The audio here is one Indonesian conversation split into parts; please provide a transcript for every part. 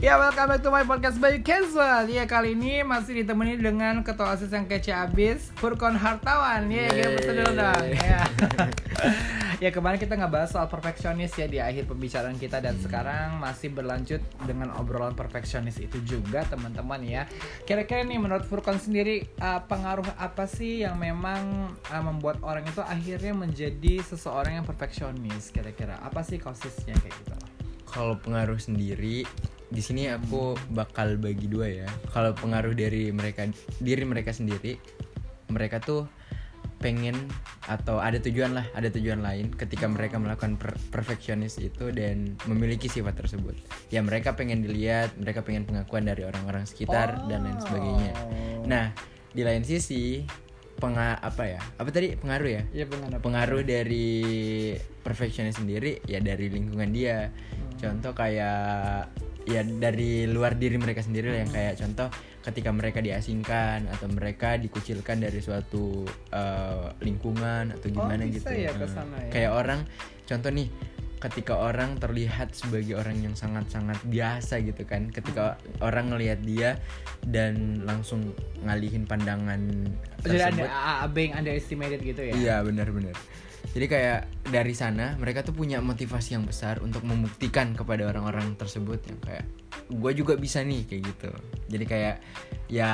Ya, welcome back to my podcast Bayu Casual Ya, kali ini masih ditemani dengan ketua asis yang kece abis Furkon Hartawan. Ya, kita dulu dong Ya, ya kemarin kita ngebahas soal perfeksionis ya di akhir pembicaraan kita Dan sekarang masih berlanjut dengan obrolan perfeksionis itu juga teman-teman ya. Kira-kira nih menurut Furkon sendiri uh, pengaruh apa sih yang memang uh, membuat orang itu akhirnya menjadi seseorang yang perfeksionis Kira-kira? Apa sih kasusnya kayak gitu? Kalau pengaruh sendiri di sini aku bakal bagi dua ya. Kalau pengaruh dari mereka diri mereka sendiri mereka tuh pengen atau ada tujuan lah ada tujuan lain ketika mereka melakukan per perfeksionis itu dan memiliki sifat tersebut. Ya mereka pengen dilihat mereka pengen pengakuan dari orang-orang sekitar dan lain sebagainya. Nah di lain sisi penga apa ya? Apa tadi? Pengaruh ya? Iya pengaruh. Pengaruh dari perfeksionis sendiri ya dari lingkungan dia. Contoh kayak ya dari luar diri mereka sendiri lah yang kayak contoh ketika mereka diasingkan atau mereka dikucilkan dari suatu uh, lingkungan atau gimana bisa gitu. ya ke Nah, sana ya? kayak orang contoh nih ketika orang terlihat sebagai orang yang sangat-sangat biasa gitu kan ketika orang ngelihat dia dan langsung ngalihin pandangan Jadi ada tersebut uh, being underestimated gitu ya? Iya benar-benar. Jadi kayak dari sana mereka tuh punya motivasi yang besar untuk membuktikan kepada orang-orang tersebut yang kayak gue juga bisa nih kayak gitu. Jadi kayak ya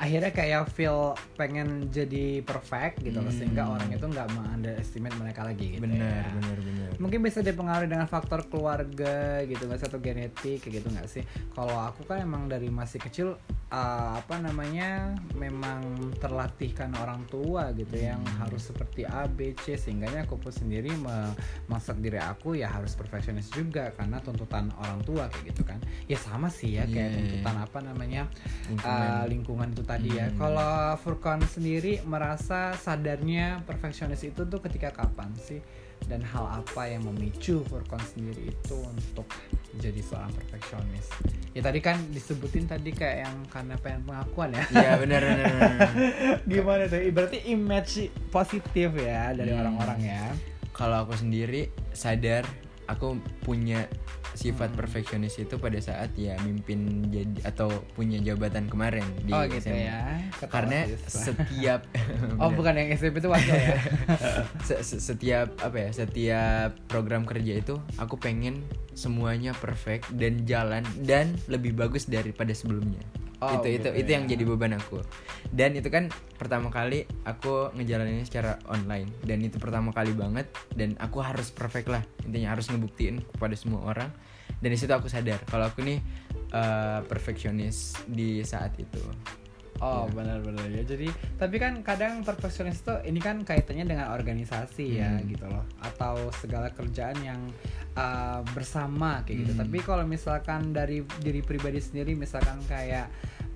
Akhirnya kayak feel pengen jadi perfect gitu loh Hmm. sehingga orang itu nggak underestimate mereka lagi gitu benar ya. benar benar. Mungkin bisa dipengaruhi dengan faktor keluarga gitu nggak sih, atau genetik kayak gitu nggak sih? Kalau aku kan emang dari masih kecil uh, apa namanya memang terlatihkan orang tua gitu yang Hmm. harus seperti A B C sehingganya aku pun sendiri memasak diri aku ya harus perfeksionis juga karena tuntutan orang tua kayak gitu kan ya sama sih ya kayak Iya. tuntutan apa namanya Lingkungan. uh, lingkungan itu tadi ya. Hmm. kalau Furkon sendiri merasa sadarnya perfeksionis itu tuh ketika kapan sih? Dan hal apa yang memicu Furkon sendiri itu untuk jadi seorang perfeksionis? Ya tadi kan disebutin tadi kayak yang karena pengen pengakuan ya. Iya benar. Gimana tuh? Berarti image positif ya dari Hmm. orang-orang ya. Kalau aku sendiri sadar aku punya sifat Hmm. perfeksionis itu pada saat ya mimpin jadi atau punya jabatan kemarin di oh gitu SMA. ya Karena OSIS. setiap oh bukan yang SMP itu wakil ya Se- se- setiap apa ya setiap program kerja itu aku pengen semuanya perfect dan jalan dan lebih bagus daripada sebelumnya Oh, itu gitu itu itu yang ya. jadi beban aku. Dan itu kan pertama kali aku ngejalaninnya secara online. Dan itu pertama kali banget. Dan aku harus perfect lah. Intinya harus ngebuktiin kepada semua orang. Dan di situ aku sadar kalau aku nih uh, perfeksionis di saat itu Oh Ya. benar-benar ya. Jadi tapi kan kadang perfeksionis itu ini kan kaitannya dengan organisasi ya Hmm. gitu loh, atau segala kerjaan yang uh, bersama kayak gitu. Hmm. Tapi kalau misalkan dari diri pribadi sendiri, misalkan kayak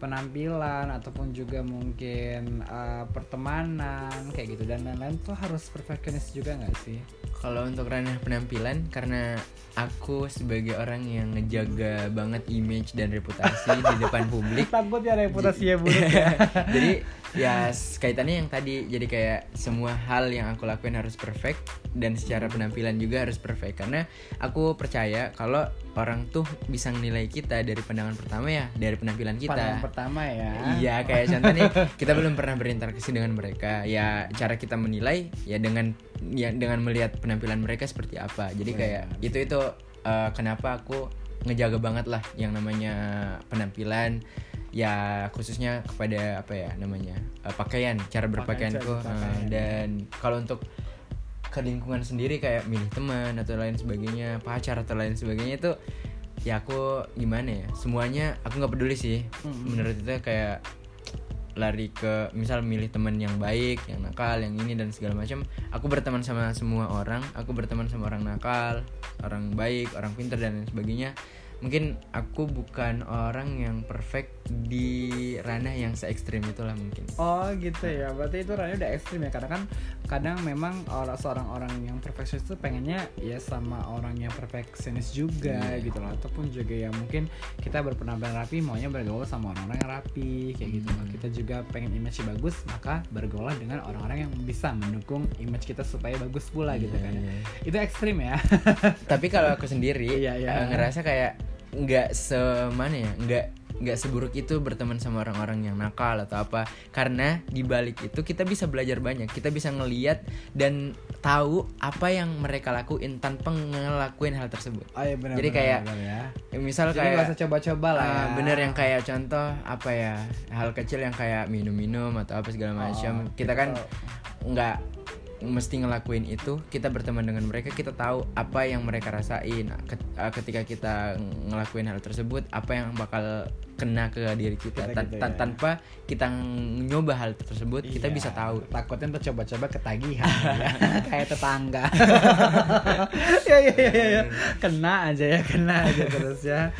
penampilan ataupun juga mungkin uh, pertemanan kayak gitu dan lain-lain tuh harus perfeksionis juga nggak sih? Kalau untuk ranah penampilan karena aku sebagai orang yang ngejaga banget image dan reputasi di depan publik. Takut ya reputasinya buruk ya. jadi ya kaitannya yang tadi jadi kayak semua hal yang aku lakuin harus perfect dan secara penampilan juga harus perfect karena aku percaya kalau orang tuh bisa menilai kita dari pandangan pertama ya dari penampilan kita. Pandangan pertama ya. Iya kayak contoh nih kita belum pernah berinteraksi dengan mereka. Ya cara kita menilai ya dengan ya dengan melihat penampilan mereka seperti apa. Jadi kayak Benar. itu itu uh, kenapa aku ngejaga banget lah yang namanya penampilan. Ya khususnya kepada apa ya namanya uh, pakaian cara berpakaianku. uh, dan kalau untuk ke lingkungan sendiri kayak milih teman atau lain sebagainya pacar atau lain sebagainya itu ya aku gimana ya? Semuanya aku nggak peduli sih. Mm-mm. menurut itu kayak lari ke misal milih teman yang baik yang nakal yang ini dan segala macam aku berteman sama semua orang. Aku berteman sama orang nakal orang baik orang pintar dan lain sebagainya. Mungkin aku bukan orang yang perfect di ranah yang se ekstrim itulah mungkin Oh gitu ya, berarti itu ranahnya udah ekstrim ya Karena kan kadang memang orang seorang orang yang perfeksionis itu pengennya ya sama orang yang perfeksionis juga Iya. gitu loh Ataupun juga ya mungkin kita berpenampilan rapi maunya bergaul sama orang-orang yang rapi kayak gitu loh Hmm. Kita juga pengen image bagus maka bergaul dengan orang-orang yang bisa mendukung image kita supaya bagus pula gitu Iya, kan iya. Itu ekstrim ya tapi kalau aku sendiri iya. eh, ngerasa kayak nggak semana ya nggak nggak seburuk itu berteman sama orang-orang yang nakal atau apa karena di balik itu kita bisa belajar banyak kita bisa ngeliat dan tahu apa yang mereka lakuin tanpa ngelakuin hal tersebut Oh iya benar. Jadi benar, kayak benar ya. Ya, misal Jadi kayak nggak usah coba-coba lah ya. Ah, bener yang kayak contoh apa ya hal kecil yang kayak minum-minum atau apa segala macam Oh, kita kita kan nggak mesti ngelakuin itu kita berteman dengan mereka kita tahu apa yang mereka rasain uh, ketika kita ngelakuin hal tersebut apa yang bakal kena ke diri kita, Kita Tan- gitu tan- ya. tanpa kita nyoba hal tersebut kita Iya, bisa tahu Takutnya ntar coba-coba ketagihan ya. kayak tetangga. ya, ya ya ya ya. Kena aja ya, kena aja terus ya.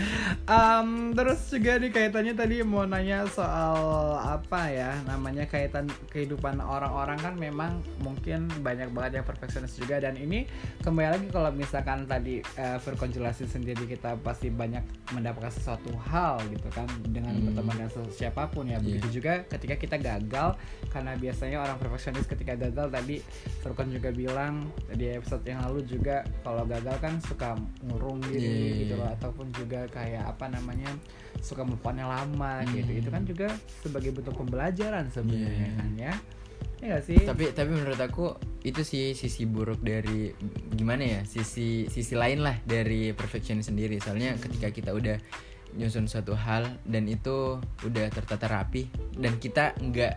Em, terus juga nih kaitannya tadi mau nanya soal apa ya namanya kaitan kehidupan orang-orang kan memang mungkin banyak banget yang perfeksionis juga dan ini kembali lagi kalau misalkan tadi uh, Furkon jelasin sendiri kita pasti banyak mendapatkan sesuatu hal gitu kan dengan Hmm. berteman dengan siapa pun ya Iya. begitu juga ketika kita gagal karena biasanya orang perfeksionis ketika gagal tadi Furkon juga bilang di episode yang lalu juga kalau gagal kan suka ngurung diri Iya. gitu loh ataupun juga kayak apa namanya suka melupakannya lama gitu Hmm. itu kan juga sebagai bentuk pembelajaran sebenarnya Iya. kan ya Iya sih? tapi tapi menurut aku itu sih sisi buruk dari gimana ya sisi sisi lain lah dari perfectionist sendiri soalnya ketika kita udah nyusun suatu hal dan itu udah tertata rapi dan kita nggak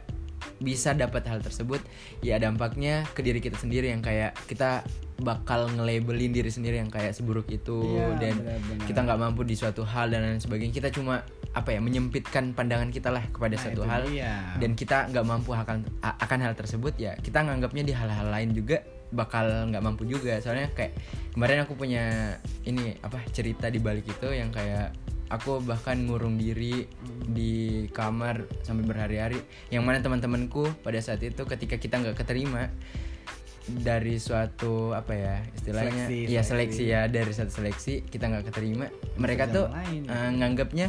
bisa dapat hal tersebut ya dampaknya ke diri kita sendiri yang kayak kita bakal nge-labelin diri sendiri yang kayak seburuk itu Iya, dan benar-benar. kita nggak mampu di suatu hal dan lain sebagainya kita cuma apa ya menyempitkan pandangan kita lah kepada Nah, suatu itu hal dia. dan kita nggak mampu akan akan hal tersebut ya kita nganggapnya di hal-hal lain juga bakal nggak mampu juga soalnya kayak kemarin aku punya ini apa cerita di balik itu yang kayak aku bahkan ngurung diri di kamar sampai berhari-hari yang mana teman-temanku pada saat itu ketika kita nggak keterima dari suatu apa ya istilahnya Seleksi, ya seleksi. seleksi ya dari satu seleksi kita nggak keterima mereka tuh lain. eh, nganggapnya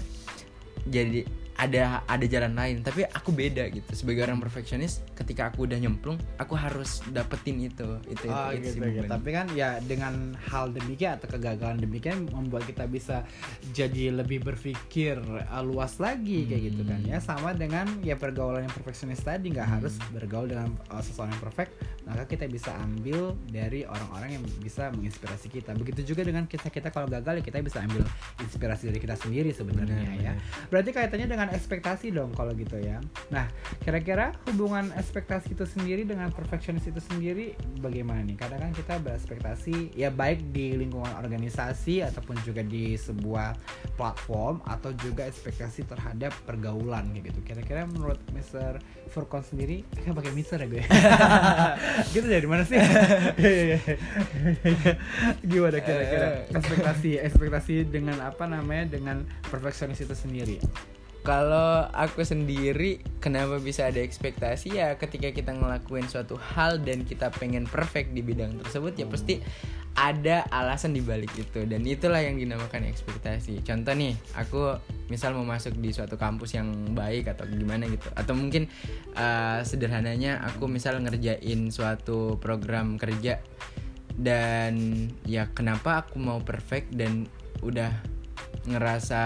jadi ada ada jalan lain. Tapi aku beda gitu. Sebagai orang perfeksionis ketika aku udah nyemplung aku harus dapetin itu. Itu Oh itu, itu gitu, sih gitu. Tapi kan ya dengan hal demikian atau kegagalan demikian membuat kita bisa jadi lebih berpikir uh, luas lagi kayak gitu kan. Hmm. ya sama dengan ya pergaulan yang perfeksionis tadi. Nggak harus bergaul dengan uh, seseorang yang perfect maka kita bisa ambil dari orang-orang yang bisa menginspirasi kita. Begitu juga dengan kita kita kalau gagal ya kita bisa ambil inspirasi dari kita sendiri sebenarnya Benar, ya. berarti kaitannya dengan ekspektasi dong kalau gitu ya. Nah kira-kira hubungan ekspektasi itu sendiri dengan perfeksionis itu sendiri bagaimana nih? Kadang kan kita berekspektasi ya baik di lingkungan organisasi ataupun juga di sebuah platform atau juga ekspektasi terhadap pergaulan kayak gitu. Kira-kira menurut Mr. Furkon sendiri kan pakai Mr ya gue gitu dari mana sih? Gimana kira-kira ekspektasi ekspektasi dengan apa namanya dengan perfeksionis itu sendiri kalau aku sendiri kenapa bisa ada ekspektasi? Ya ketika kita ngelakuin suatu hal dan kita pengen perfect di bidang tersebut ya pasti ada alasan di balik itu. Dan itulah yang dinamakan ekspektasi. Contoh nih, aku misal mau masuk di suatu kampus yang baik atau gimana gitu. Atau mungkin uh, sederhananya aku misal ngerjain suatu program kerja dan ya kenapa aku mau perfect dan udah ngerasa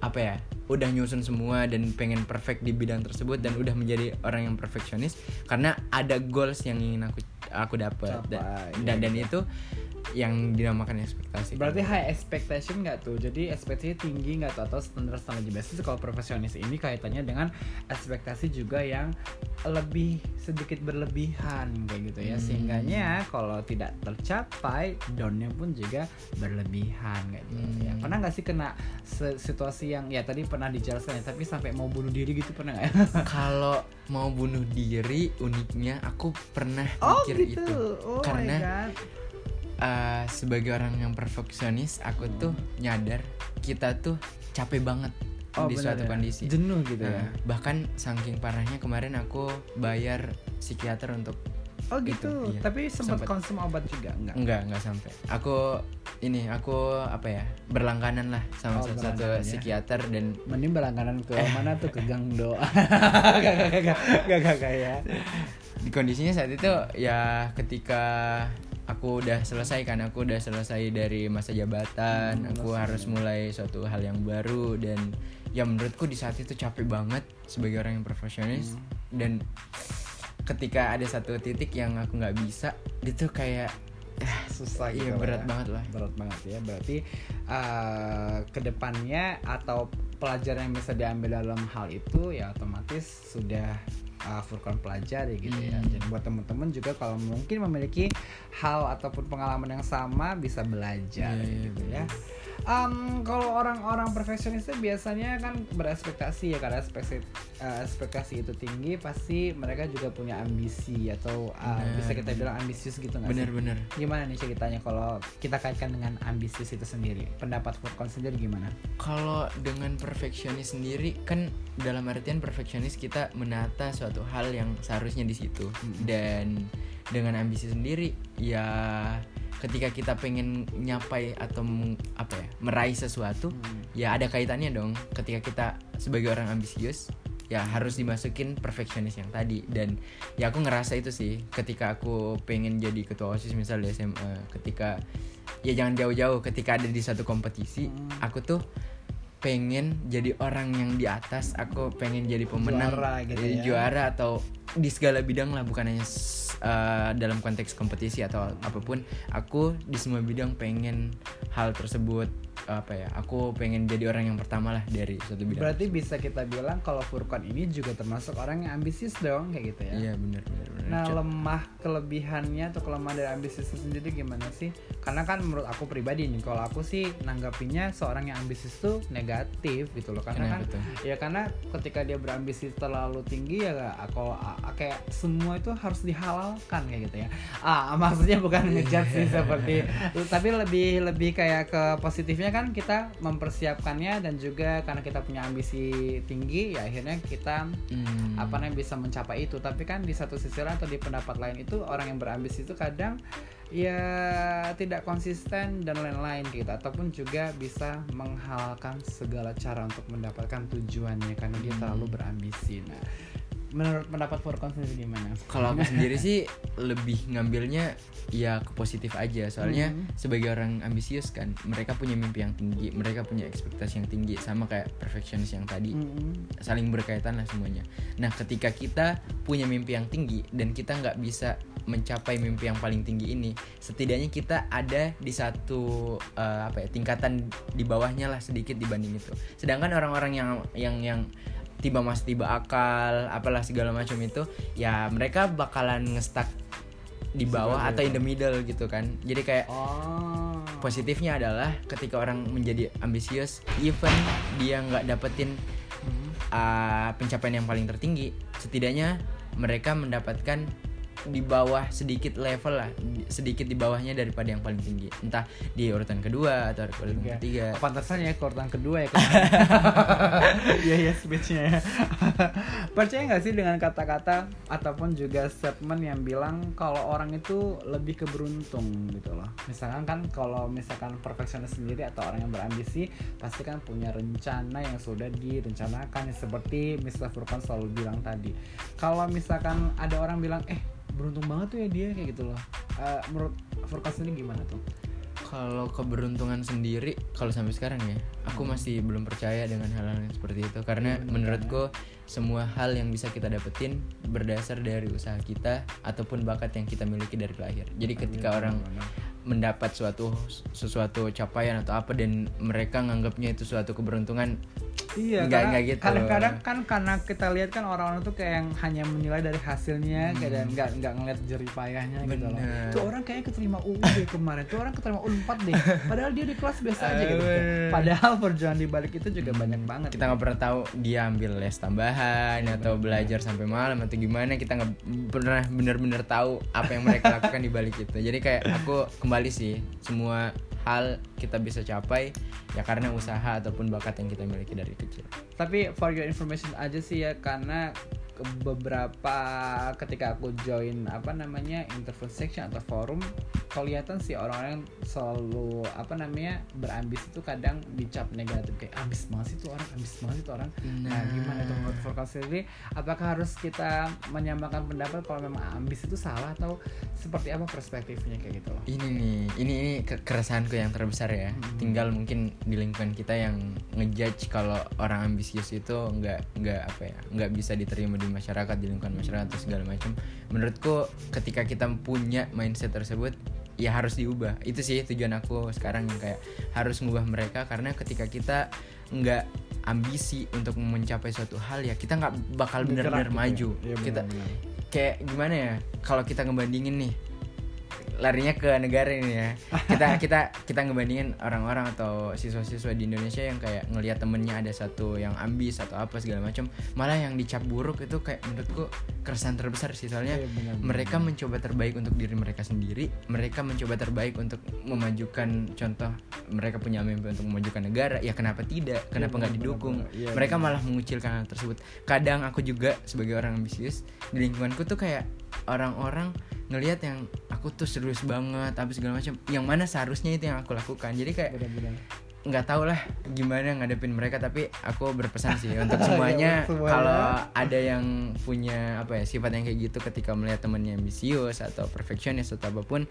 apa ya udah nyusun semua dan pengen perfect di bidang tersebut dan udah menjadi orang yang perfeksionis karena ada goals yang ingin aku aku dapat. Dan Capai, dan, iya, dan itu yang dinamakan ekspektasi Berarti high expectation nggak tuh? Jadi ekspektasi tinggi nggak tuh atau standar standar basis kalau profesionis ini kaitannya dengan ekspektasi juga yang lebih sedikit berlebihan kayak gitu ya. Hmm. Sehingganya kalau tidak tercapai downnya pun juga berlebihan kayak gitu Hmm. ya. Pernah nggak sih kena situasi yang ya tadi pernah dijelaskan ya, tapi sampai mau bunuh diri gitu pernah nggak? kalau mau bunuh diri uniknya aku pernah oh mikir gitu. itu Oh karena. Uh, sebagai orang yang perfeksionis aku tuh nyadar kita tuh capek banget Oh, di suatu ya. kondisi jenuh gitu ya. Nah, bahkan saking parahnya kemarin aku bayar psikiater untuk Oh Gitu, gitu. iya. Tapi sempat konsum obat juga enggak? enggak enggak sampai aku ini aku apa ya berlangganan lah sama Oh, satu, satu ya. psikiater dan Mending berlangganan ke mana tuh ke Gang Doa. Gak gak gak gak gak gak ya. di kondisinya saat itu ya ketika aku udah selesai kan aku udah selesai dari masa jabatan Hmm, aku selesai. harus mulai suatu hal yang baru dan ya menurutku di saat itu capek banget sebagai orang yang profesionalis Hmm. dan ketika ada satu titik yang aku nggak bisa itu kayak susah iya gitu berat ya. banget lah berat banget ya berarti eh, ke depannya atau pelajaran yang bisa diambil dalam hal itu ya otomatis sudah uh, Furqan pelajari gitu ya. Hmm. dan buat teman-teman juga kalau mungkin memiliki hal ataupun pengalaman yang sama bisa belajar Iya, iya, gitu ya Em, kalau orang-orang perfeksionis itu biasanya kan berespektasi ya karena ekspektasi, eh, ekspektasi itu tinggi pasti mereka juga punya ambisi atau uh, bisa kita bilang ambisius gitu nggak sih? bener-bener Gimana nih ceritanya kalau kita kaitkan dengan ambisius itu sendiri? Pendapat Furqan sendiri gimana? kalau dengan perfeksionis sendiri kan dalam artian perfeksionis kita menata suatu hal yang seharusnya di situ Mm-mm. dan dengan ambisi sendiri ya ketika kita pengen nyapai atau apa ya meraih sesuatu ya ada kaitannya dong. Ketika kita sebagai orang ambisius ya harus dimasukin perfeksionis yang tadi. Dan ya aku ngerasa itu sih ketika aku pengen jadi ketua osis misal di SMA ketika ya jangan jauh-jauh ketika ada di satu kompetisi Hmm. aku tuh pengen jadi orang yang di atas aku pengen jadi pemenang Juara gitu ya. juara atau di segala bidang lah bukan hanya eh, dalam konteks kompetisi atau apa pun aku di semua bidang pengen hal tersebut apa ya aku pengen jadi orang yang pertama lah dari suatu bidang Berarti bisa kita bilang kalau Furqan ini juga termasuk orang yang ambisius dong kayak gitu ya. iya benar benar Nah lemah kelebihannya atau kelemahan dari ambisius itu sendiri gimana sih? Karena kan menurut aku pribadi nih, kalau aku sih nanggapinnya seorang yang ambisius itu negatif gitu loh. Karena Kenapa kan tuh? ya karena ketika dia berambisi terlalu tinggi ya kalau kayak semua itu harus dihalalkan kayak gitu ya. Ah maksudnya bukan ngejat sih seperti, tapi lebih lebih kayak ke positifnya kan kita mempersiapkannya dan juga karena kita punya ambisi tinggi ya akhirnya kita Hmm. apa namanya bisa mencapai itu tapi kan di satu sisi lain atau di pendapat lain itu orang yang berambisi itu kadang ya tidak konsisten dan lain-lain gitu ataupun juga bisa menghalalkan segala cara untuk mendapatkan tujuannya karena dia Hmm. terlalu berambisi nah menurut pendapat Furqan sendiri gimana? Kalau aku sendiri sih lebih ngambilnya ya ke positif aja. Soalnya Hmm. sebagai orang ambisius kan mereka punya mimpi yang tinggi mereka punya ekspektasi yang tinggi sama kayak perfectionist yang tadi. Mm-mm. saling berkaitan lah semuanya. Nah ketika kita punya mimpi yang tinggi dan kita nggak bisa mencapai mimpi yang paling tinggi ini setidaknya kita ada di satu eh, apa ya tingkatan di bawahnya lah sedikit dibanding itu. Sedangkan orang-orang yang yang yang tiba mas tiba akal apalah segala macam itu ya mereka bakalan ngestak di bawah atau in the middle gitu kan. Jadi kayak oh. positifnya adalah ketika orang menjadi ambisius even dia nggak dapetin uh, pencapaian yang paling tertinggi setidaknya mereka mendapatkan di bawah sedikit level lah di- sedikit di bawahnya daripada yang paling tinggi. Entah di urutan kedua atau urutan Tiga. ketiga. Pantasan ya kortan kedua ya Iya iya speechnya ya. Percaya nggak sih dengan kata-kata Ataupun juga statement yang bilang Kalau orang itu lebih keberuntung gitu loh? Misalkan kan kalau misalkan perfeksionis sendiri Atau orang yang berambisi Pasti kan punya rencana yang sudah direncanakan. Seperti Mr. Furqan selalu bilang tadi. Kalau misalkan ada orang bilang Eh beruntung banget tuh ya dia kayak gitu loh. Eh, Menurut Furqan sendiri gimana tuh? kalau keberuntungan sendiri kalau sampai sekarang ya aku masih belum percaya dengan hal-hal yang seperti itu. Karena Iya, bener menurutku semua hal yang bisa kita dapetin berdasar dari usaha kita ataupun bakat yang kita miliki dari lahir. Jadi ketika Iya, orang bener-bener. Mendapat suatu sesuatu capaian atau apa dan mereka nganggapnya itu suatu keberuntungan Iya, Nggak- nggak gitu. kadang-kadang kan karena kita lihat kan orang-orang tuh kayak yang hanya menilai dari hasilnya, kayak dan nggak nggak ngeliat jerih payahnya gitu loh. Hmm. Bener. Tuh orang kayaknya keterima deh kemarin, tuh orang keterima U4 deh. Padahal dia di kelas biasa aja gitu. Bener. Padahal perjuangan di balik itu juga banyak banget. kita nggak pernah tahu dia ambil les tambahan atau belajar sampai malam atau gimana kita nggak pernah bener-bener tahu apa yang mereka lakukan di balik itu jadi kayak aku kembali sih semua hal kita bisa capai ya karena usaha ataupun bakat yang kita miliki dari kecil. Tapi for your information aja sih ya karena beberapa ketika aku join apa namanya interview section atau forum kelihatan sih orang-orang yang selalu apa namanya berambisi itu kadang dicap negatif. Kayak ambis banget sih tuh orang ambis banget sih tuh orang. Nah, Nah. gimana tuh menurut Furkan sendiri? Apakah harus kita menyamakan pendapat kalau memang ambis itu salah atau seperti apa perspektifnya kayak gitu loh? Ini nih ini ini ke- keresahanku yang terbesar ya. Hmm. tinggal mungkin di lingkungan kita yang ngejudge kalau orang ambisius itu nggak nggak apa ya nggak bisa diterima di masyarakat di lingkungan masyarakat atau segala macam menurutku ketika kita punya mindset tersebut ya harus diubah itu sih tujuan aku sekarang yang kayak harus ngubah mereka karena ketika kita nggak ambisi untuk mencapai suatu hal ya kita nggak bakal benar-benar maju ya. Iya, kita benar-benar. kayak gimana ya kalau kita ngebandingin nih larinya ke negara ini ya. Kita kita kita ngebandingin orang-orang atau siswa-siswa di Indonesia yang kayak ngelihat temennya ada satu yang ambis atau apa segala macam malah yang dicap buruk itu kayak menurutku keresahan terbesar sih. Soalnya Iya, benar-benar. mereka mencoba terbaik untuk diri mereka sendiri mereka mencoba terbaik untuk memajukan contoh mereka punya mimpi untuk memajukan negara. Ya kenapa tidak? Kenapa nggak benar-benar. didukung? Iya, mereka malah mengucilkan hal tersebut. Kadang aku juga sebagai orang ambisius di lingkunganku tuh kayak orang-orang ngelihat yang aku tuh serius banget tapi segala macam. Yang mana seharusnya itu yang aku lakukan. Jadi kayak benar-benar nggak tau lah gimana ngadepin mereka tapi aku berpesan sih untuk semuanya Ya, semuanya. kalau ada yang punya apa ya sifat yang kayak gitu ketika melihat temennya ambisius atau perfeksionis atau apa pun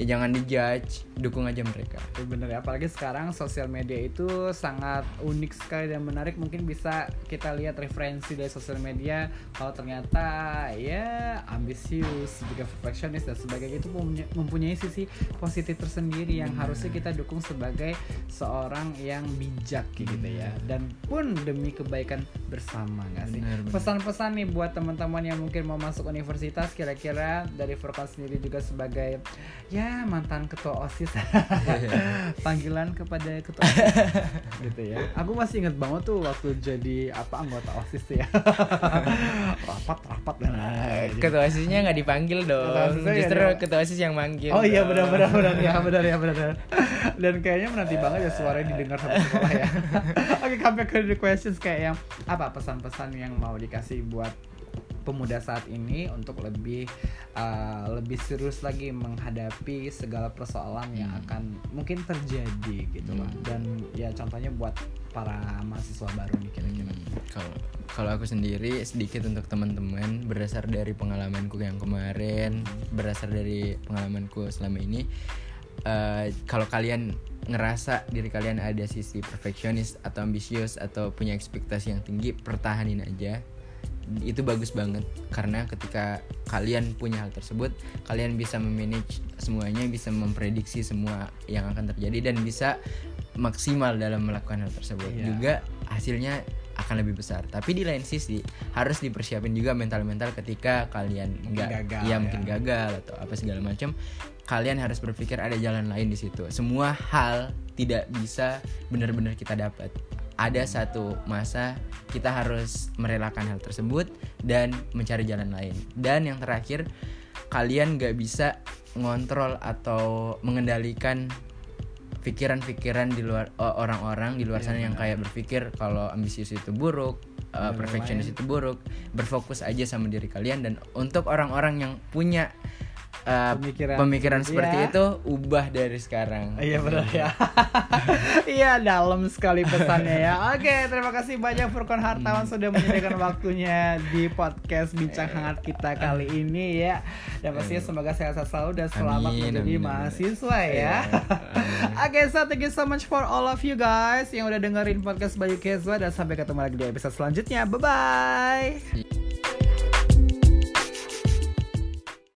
ya jangan dijudge dukung aja mereka. Ya bener ya, apalagi sekarang sosial media itu sangat unik sekali dan menarik. Mungkin bisa kita lihat referensi dari sosial media Kalau ternyata ya ambisius, juga perfeksionis dan sebagainya. Itu mempunyai, mempunyai sisi positif tersendiri Yang harusnya kita dukung sebagai seorang yang bijak gitu ya. Dan pun demi kebaikan bersama gak sih? Pesan-pesan nih buat teman-teman yang mungkin mau masuk universitas Kira-kira dari Furkan sendiri juga sebagai ya mantan ketua osis. Panggilan kepada ketua OSIS, gitu ya. Aku masih inget banget tuh waktu jadi apa anggota osis tuh ya. Rapat rapat dan ketua osisnya nggak dipanggil dong. Ketua nggak justru ada. ketua osis yang manggil oh iya benar benar benar. Ya benar ya benar dan kayaknya menanti banget ya suaranya didengar sama sekolah ya oke sampai ke the questions kayak yang apa pesan-pesan yang mau dikasih buat pemuda saat ini untuk lebih uh, lebih serius lagi menghadapi segala persoalan yang Hmm. akan mungkin terjadi gitu Hmm. dan ya contohnya buat para mahasiswa baru nih kira-kira Hmm, kalau kalau aku sendiri sedikit untuk teman-teman berdasar dari pengalamanku yang kemarin berdasar dari pengalamanku selama ini eh, kalau kalian ngerasa diri kalian ada sisi perfeksionis atau ambisius atau punya ekspektasi yang tinggi pertahanin aja. Itu bagus banget. Karena ketika kalian punya hal tersebut kalian bisa memanage semuanya bisa memprediksi semua yang akan terjadi dan bisa maksimal dalam melakukan hal tersebut. Iya. juga hasilnya akan lebih besar. Tapi di lain sisi harus dipersiapin juga mental-mental ketika kalian Mungkin nggak gagal, ya ya. mungkin gagal atau apa segala macam kalian harus berpikir ada jalan lain di situ. Semua hal tidak bisa benar-benar kita dapat. Ada satu masa kita harus merelakan hal tersebut dan mencari jalan lain. Dan yang terakhir kalian nggak bisa ngontrol atau mengendalikan pikiran-pikiran di luar orang-orang di luar Iya, sana yang kayak berpikir kalau ambisius itu buruk, uh, perfectionist itu buruk, berfokus aja sama diri kalian. Dan untuk orang-orang yang punya uh, Pemikiran pemikiran, seperti ya. itu ubah dari sekarang. Iya benar ya. Iya dalam sekali pesannya ya. Oke terima kasih banyak Furkon Hartawan Hmm. sudah menyediakan waktunya di podcast bincang Eh. hangat kita kali ini ya. Dan pastinya semoga sehat selalu dan selamat Amin, menjadi amin, amin. mahasiswa ya. Iya, amin. Oke so thank you so much for all of you guys yang udah dengerin podcast Bayu Kezwa dan sampai ketemu lagi di episode selanjutnya. Bye bye.